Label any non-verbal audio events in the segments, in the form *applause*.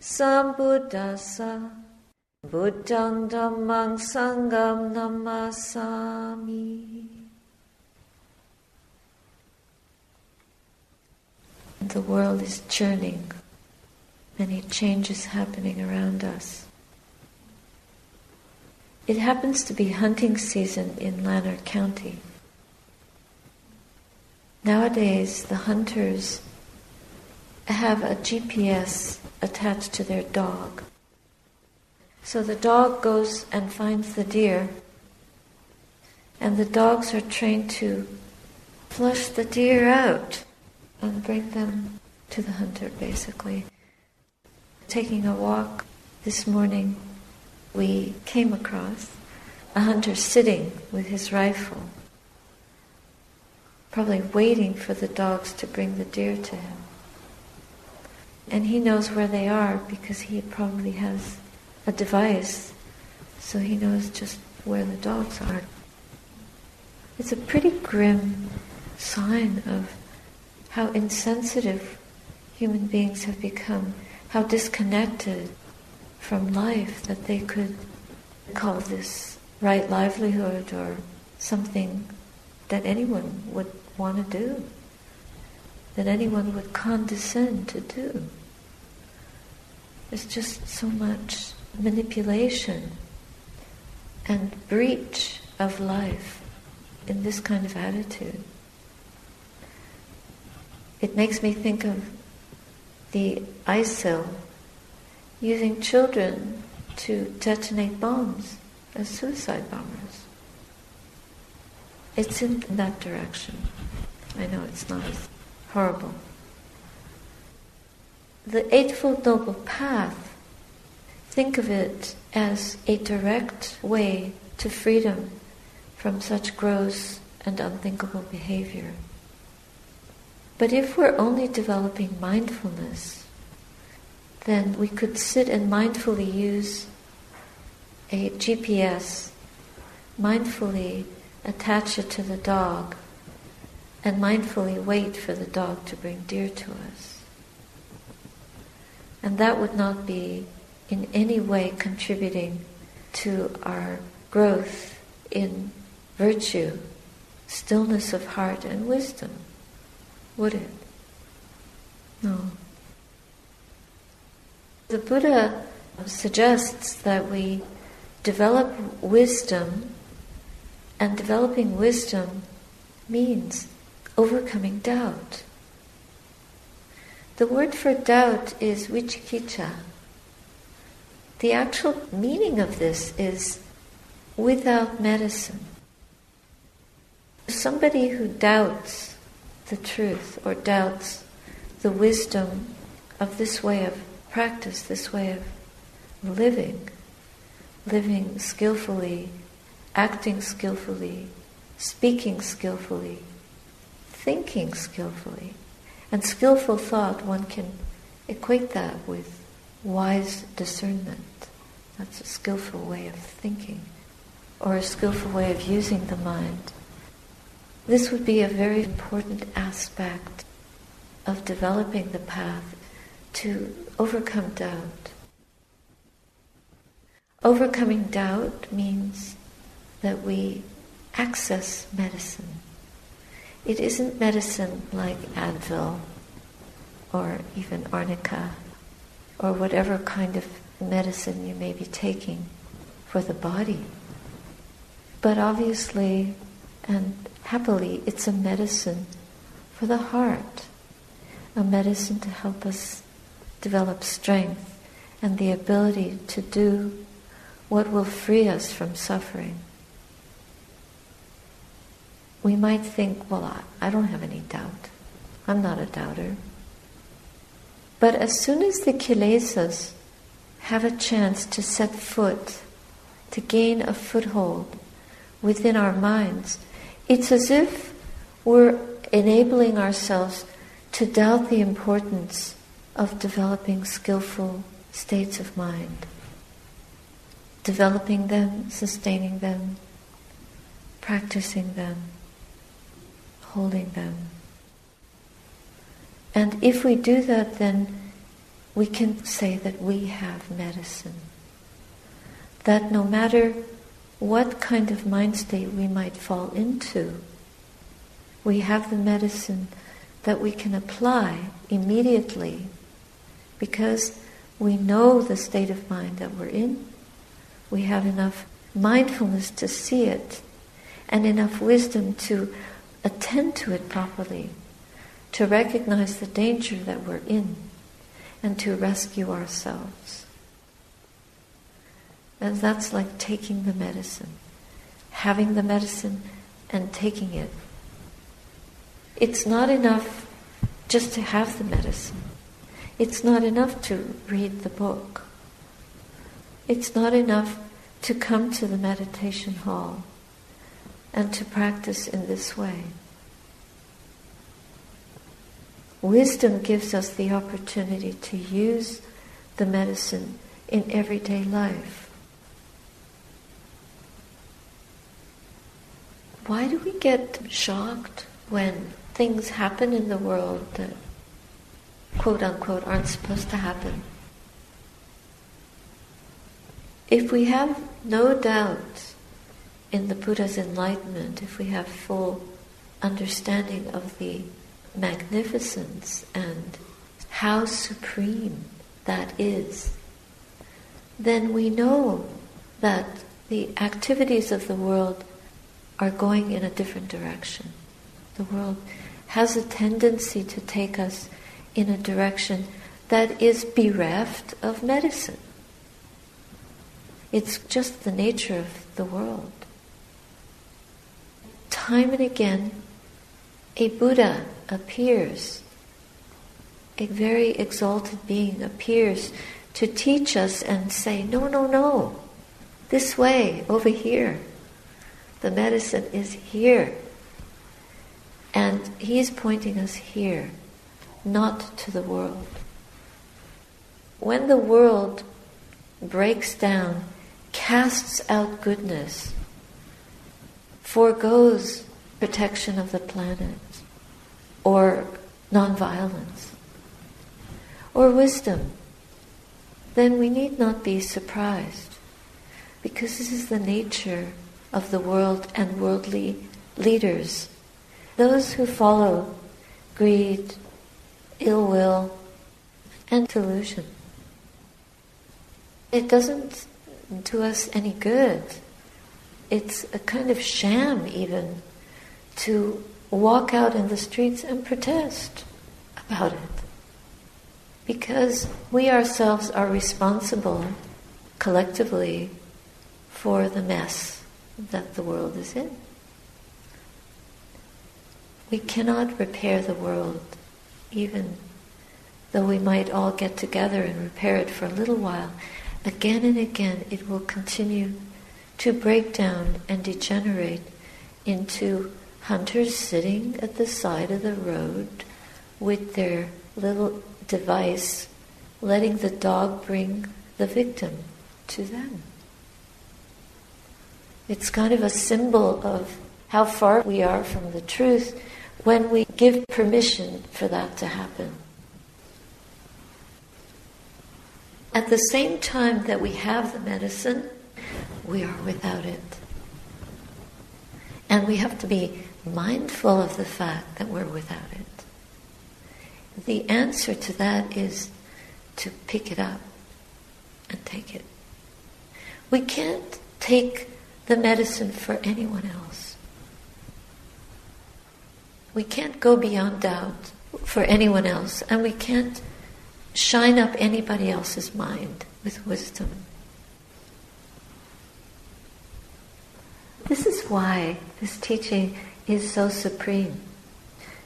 sambuddhassa. Buddhang dhammang sangham namasami. The world is churning, many changes happening around us. It happens to be hunting season in Lanark County. Nowadays, the hunters have a GPS attached to their dog. So the dog goes and finds the deer, and the dogs are trained to flush the deer out and bring them to the hunter, basically. Taking a walk this morning, we came across a hunter sitting with his rifle, probably waiting for the dogs to bring the deer to him. And he knows where they are because he probably has a device, so he knows just where the dogs are. It's a pretty grim sign of how insensitive human beings have become, how disconnected from life that they could call this right livelihood or something that anyone would want to do, that anyone would condescend to do. There's just so much manipulation and breach of life in this kind of attitude. It makes me think of the ISIL using children to detonate bombs as suicide bombers. It's in that direction. I know it's not as horrible. The Eightfold Noble Path, think of it as a direct way to freedom from such gross and unthinkable behavior. But if we're only developing mindfulness, then we could sit and mindfully use a GPS, mindfully attach it to the dog, and mindfully wait for the dog to bring deer to us. And that would not be in any way contributing to our growth in virtue, stillness of heart, and wisdom would it? No. The Buddha suggests that we develop wisdom, and developing wisdom means overcoming doubt. The word for doubt is vicikiccha. The actual meaning of this is without medicine. Somebody who doubts the truth or doubts the wisdom of this way of practice, this way of living, living skillfully, acting skillfully, speaking skillfully, thinking skillfully. And skillful thought, one can equate that with wise discernment. That's a skillful way of thinking, or a skillful way of using the mind. This would be a very important aspect of developing the path to overcome doubt. Overcoming doubt means that we access medicine. It isn't medicine like Advil or even arnica or whatever kind of medicine you may be taking for the body. But obviously, and happily, it's a medicine for the heart, a medicine to help us develop strength and the ability to do what will free us from suffering. We might think, well, I, I don't have any doubt. I'm not a doubter. But as soon as the kilesas have a chance to set foot, to gain a foothold within our minds, it's as if we're enabling ourselves to doubt the importance of developing skillful states of mind, developing them, sustaining them, practicing them, holding them. And if we do that, then we can say that we have medicine. That no matter what kind of mind state we might fall into, we have the medicine that we can apply immediately because we know the state of mind that we're in. We have enough mindfulness to see it and enough wisdom to attend to it properly, to recognize the danger that we're in and to rescue ourselves. And that's like taking the medicine, having the medicine and taking it. It's not enough just to have the medicine. It's not enough to read the book. It's not enough to come to the meditation hall and to practice in this way. Wisdom gives us the opportunity to use the medicine in everyday life. Why do we get shocked when things happen in the world that quote unquote aren't supposed to happen? If we have no doubt in the Buddha's enlightenment, if we have full understanding of the magnificence and how supreme that is, then we know that the activities of the world are going in a different direction. The world has a tendency to take us in a direction that is bereft of medicine. It's just the nature of the world. Time and again, a Buddha appears, a very exalted being appears to teach us and say, no, no, no, this way, over here. The medicine is here. And he's pointing us here, not to the world. When the world breaks down, casts out goodness, foregoes protection of the planet, or nonviolence, or wisdom, then we need not be surprised because this is the nature of the world and worldly leaders. Those who follow greed, ill will, and delusion. It doesn't do us any good. It's a kind of sham, even, to walk out in the streets and protest about it. Because we ourselves are responsible collectively for the mess that the world is in. We cannot repair the world, even though we might all get together and repair it for a little while. Again and again, it will continue to break down and degenerate into hunters sitting at the side of the road with their little device, letting the dog bring the victim to them. It's kind of a symbol of how far we are from the truth when we give permission for that to happen. At the same time that we have the medicine, we are without it. And we have to be mindful of the fact that we're without it. The answer to that is to pick it up and take it. We can't take the medicine for anyone else. We can't go beyond doubt for anyone else, and we can't shine up anybody else's mind with wisdom. This is why this teaching is so supreme.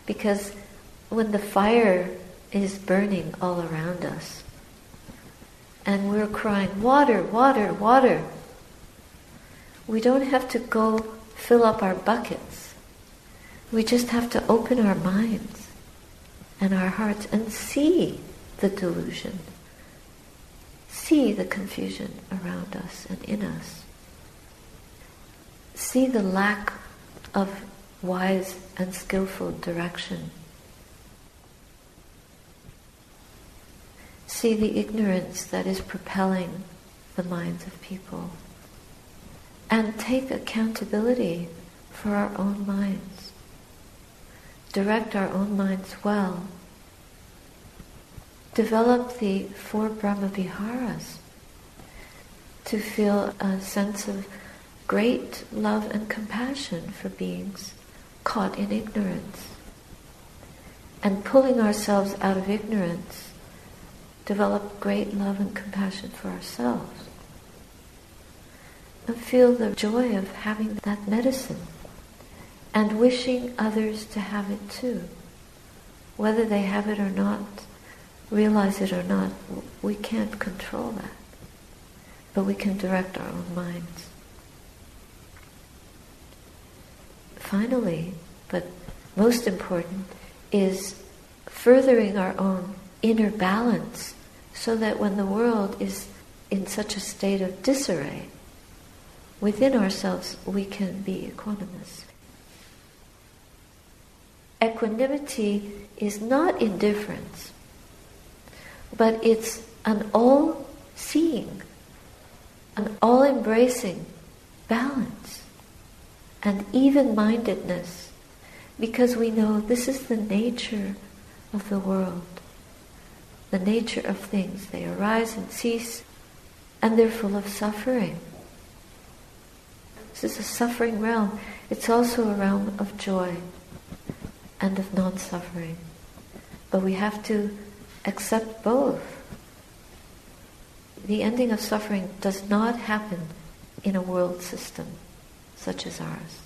Because when the fire is burning all around us, and we're crying, water, water, water. We don't have to go fill up our buckets. We just have to open our minds and our hearts and see the delusion, see the confusion around us and in us, see the lack of wise and skillful direction. See the ignorance that is propelling the minds of people. And take accountability for our own minds. Direct our own minds well. Develop the four Brahmaviharas to feel a sense of great love and compassion for beings caught in ignorance. And pulling ourselves out of ignorance, develop great love and compassion for ourselves. And feel the joy of having that medicine and wishing others to have it too. Whether they have it or not, realize it or not, we can't control that. But we can direct our own minds. Finally, but most important, is furthering our own inner balance so that when the world is in such a state of disarray, within ourselves we can be equanimous. Equanimity is not indifference, but it's an all seeing, an all embracing balance and even mindedness because we know this is the nature of the world, the nature of things. They arise and cease, and they're full of suffering. This is a suffering realm. It's also a realm of joy and of non suffering. But we have to accept both. The ending of suffering does not happen in a world system such as ours.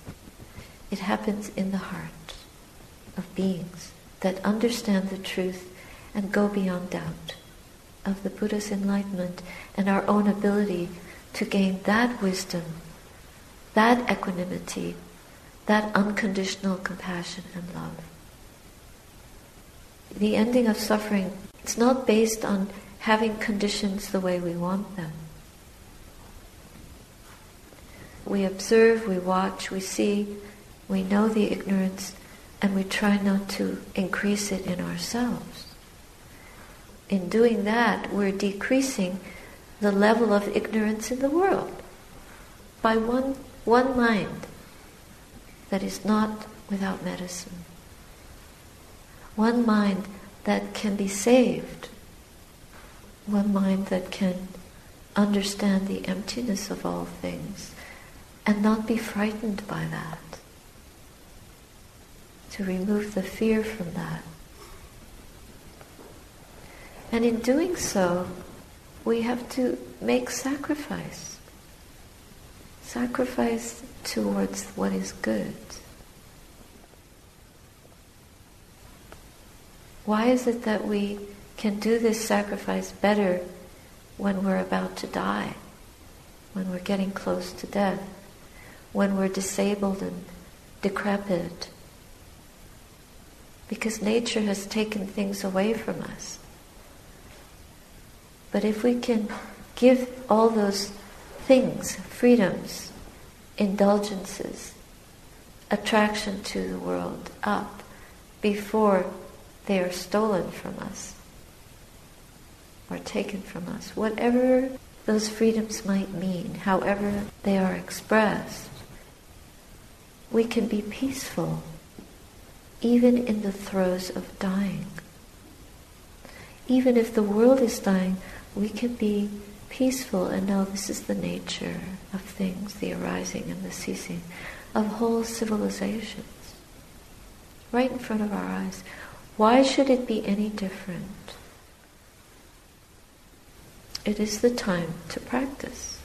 It happens in the heart of beings that understand the truth and go beyond doubt of the Buddha's enlightenment and our own ability to gain that wisdom, that equanimity, that unconditional compassion and love. The ending of suffering, it's not based on having conditions the way we want them. We observe, we watch, we see, we know the ignorance, and we try not to increase it in ourselves. In doing that, we're decreasing the level of ignorance in the world by one, one mind that is not without medicine. One mind that can be saved. One mind that can understand the emptiness of all things and not be frightened by that. To remove the fear from that. And in doing so, we have to make sacrifice. Sacrifice towards what is good. Why is it that we can do this sacrifice better when we're about to die, when we're getting close to death? When we're disabled and decrepit. Because nature has taken things away from us. But if we can give all those things, freedoms, indulgences, attraction to the world up before they are stolen from us or taken from us, whatever those freedoms might mean, however they are expressed, we can be peaceful even in the throes of dying. Even if the world is dying, we can be peaceful and know this is the nature of things, the arising and the ceasing of whole civilizations. Right in front of our eyes. Why should it be any different? It is the time to practice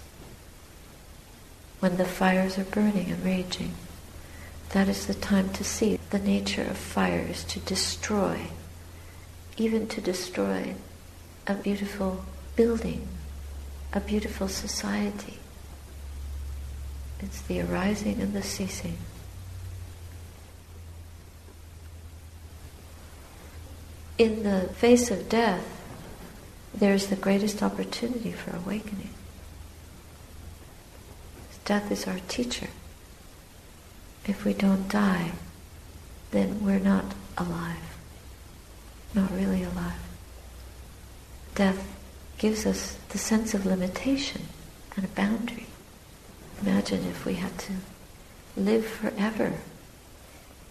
when the fires are burning and raging. That is the time to see the nature of fire is to destroy, even to destroy a beautiful building a beautiful society. It's the arising and the ceasing. In the face of death, there's the greatest opportunity for awakening. Death is our teacher. If we don't die, then we're not alive. Not really alive. Death gives us the sense of limitation and a boundary. Imagine if we had to live forever.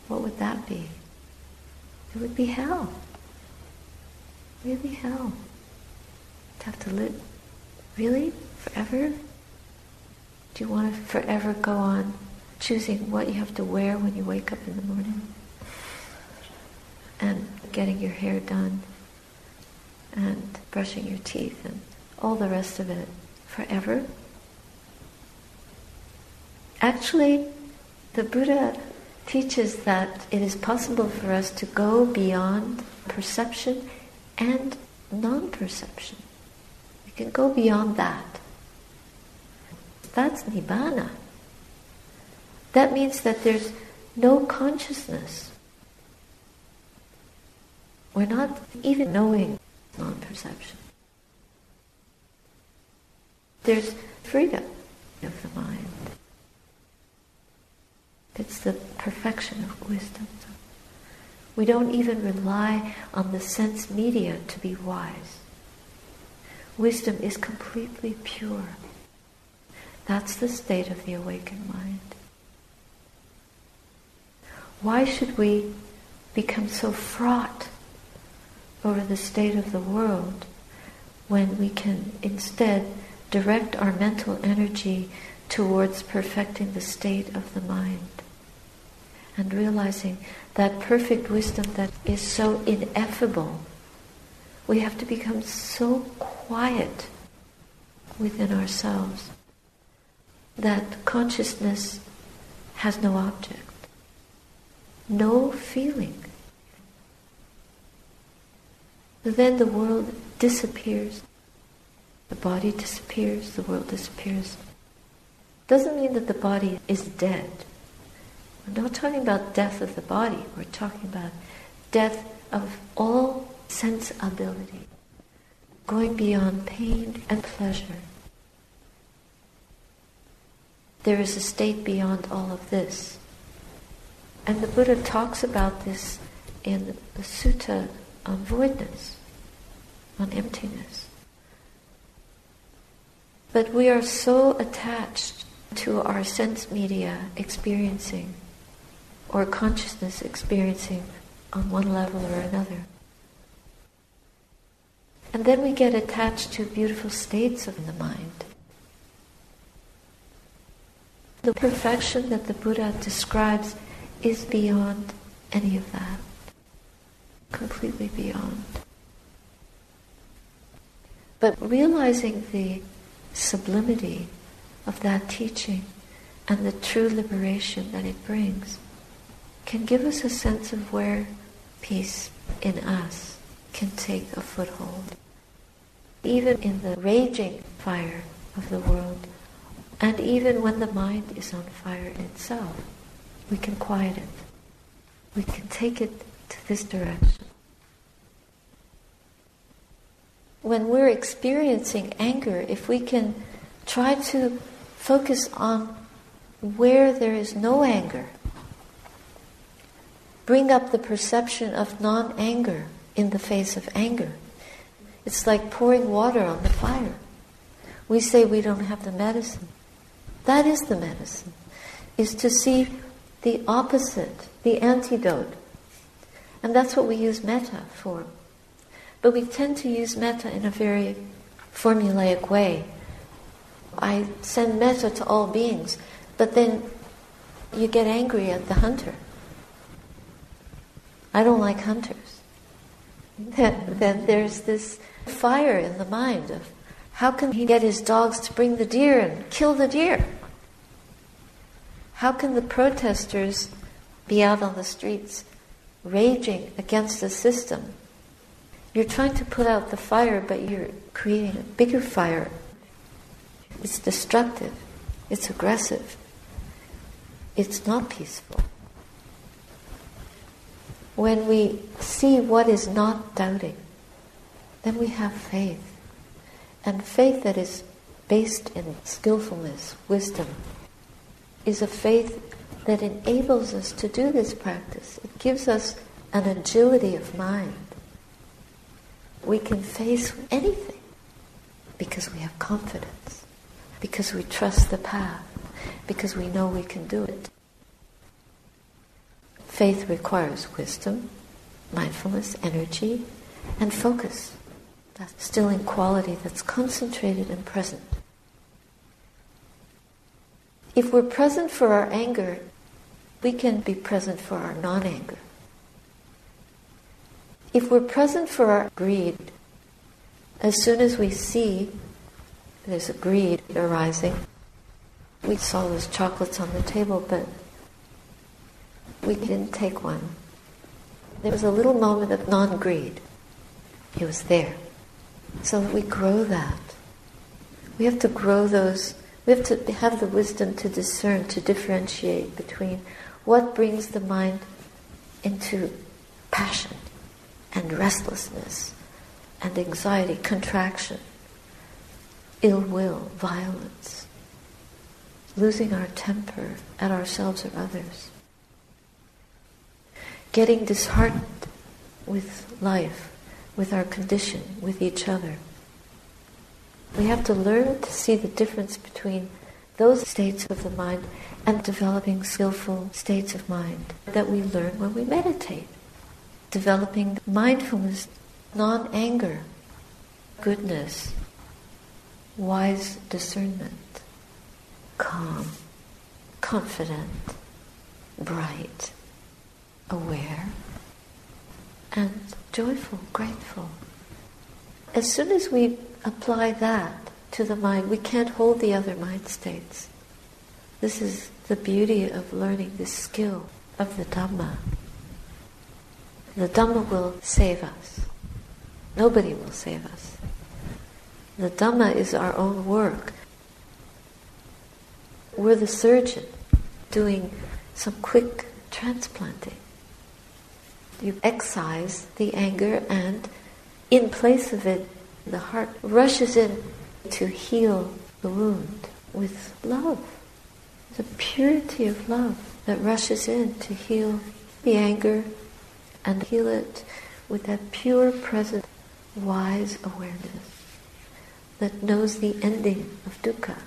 What would that be? It would be hell. Really hell. To have to live. Really? Forever? Do you want to forever go on choosing what you have to wear when you wake up in the morning? And getting your hair done and brushing your teeth and all the rest of it forever? Actually, the Buddha teaches that it is possible for us to go beyond perception and non perception. We can go beyond that. That's nibbana. That means that there's no consciousness. We're not even knowing non perception. There's freedom of the mind. It's the perfection of wisdom. We don't even rely on the sense media to be wise. Wisdom is completely pure. That's the state of the awakened mind. Why should we become so fraught over the state of the world when we can instead direct our mental energy towards perfecting the state of the mind and realizing that perfect wisdom that is so ineffable. We have to become so quiet within ourselves that consciousness has no object, no feeling then the world disappears. The body disappears, the world disappears. Doesn't mean that the body is dead. We're not talking about death of the body, we're talking about death of all sense ability, going beyond pain and pleasure. There is a state beyond all of this. And the Buddha talks about this in the Sutta on voidness, on emptiness. But we are so attached to our sense media experiencing or consciousness experiencing on one level or another. And then we get attached to beautiful states of the mind. The perfection that the Buddha describes is beyond any of that completely beyond. But realizing the sublimity of that teaching and the true liberation that it brings can give us a sense of where peace in us can take a foothold. Even in the raging fire of the world, and even when the mind is on fire itself, we can quiet it. We can take it to this direction. When we're experiencing anger, if we can try to focus on where there is no anger, bring up the perception of non anger in the face of anger. It's like pouring water on the fire. We say we don't have the medicine. That is the medicine, is to see the opposite, the antidote and that's what we use metta for. But we tend to use metta in a very formulaic way. I send metta to all beings, but then you get angry at the hunter. I don't like hunters. Then, *laughs* then there's this fire in the mind of how can he get his dogs to bring the deer and kill the deer? How can the protesters be out on the streets raging against the system. You're trying to put out the fire, but you're creating a bigger fire. It's destructive. It's aggressive. It's not peaceful. When we see what is not doubting, then we have faith. And faith that is based in skillfulness, wisdom, is a faith that enables us to do this practice. It gives us an agility of mind. We can face anything because we have confidence, because we trust the path, because we know we can do it. Faith requires wisdom, mindfulness, energy, and focus. That stilling quality that's concentrated and present. If we're present for our anger, we can be present for our non anger. If we're present for our greed, as soon as we see there's a greed arising, we saw those chocolates on the table, but we didn't take one. There was a little moment of non greed. It was there. So that we grow that. We have to grow those, we have to have the wisdom to discern, to differentiate between what brings the mind into passion and restlessness and anxiety, contraction, ill will, violence, losing our temper at ourselves or others, getting disheartened with life, with our condition, with each other. We have to learn to see the difference between those states of the mind and developing skillful states of mind that we learn when we meditate. Developing mindfulness, non anger, goodness, wise discernment, calm, confident, bright, aware, and joyful, grateful. As soon as we apply that to the mind, we can't hold the other mind states. This is the beauty of learning this skill of the Dhamma. The Dhamma will save us. Nobody will save us. The Dhamma is our own work. We're the surgeon doing some quick transplanting. You excise the anger, and in place of it, the heart rushes in to heal the wound with love. The purity of love that rushes in to heal the anger and heal it with that pure, present, wise awareness that knows the ending of dukkha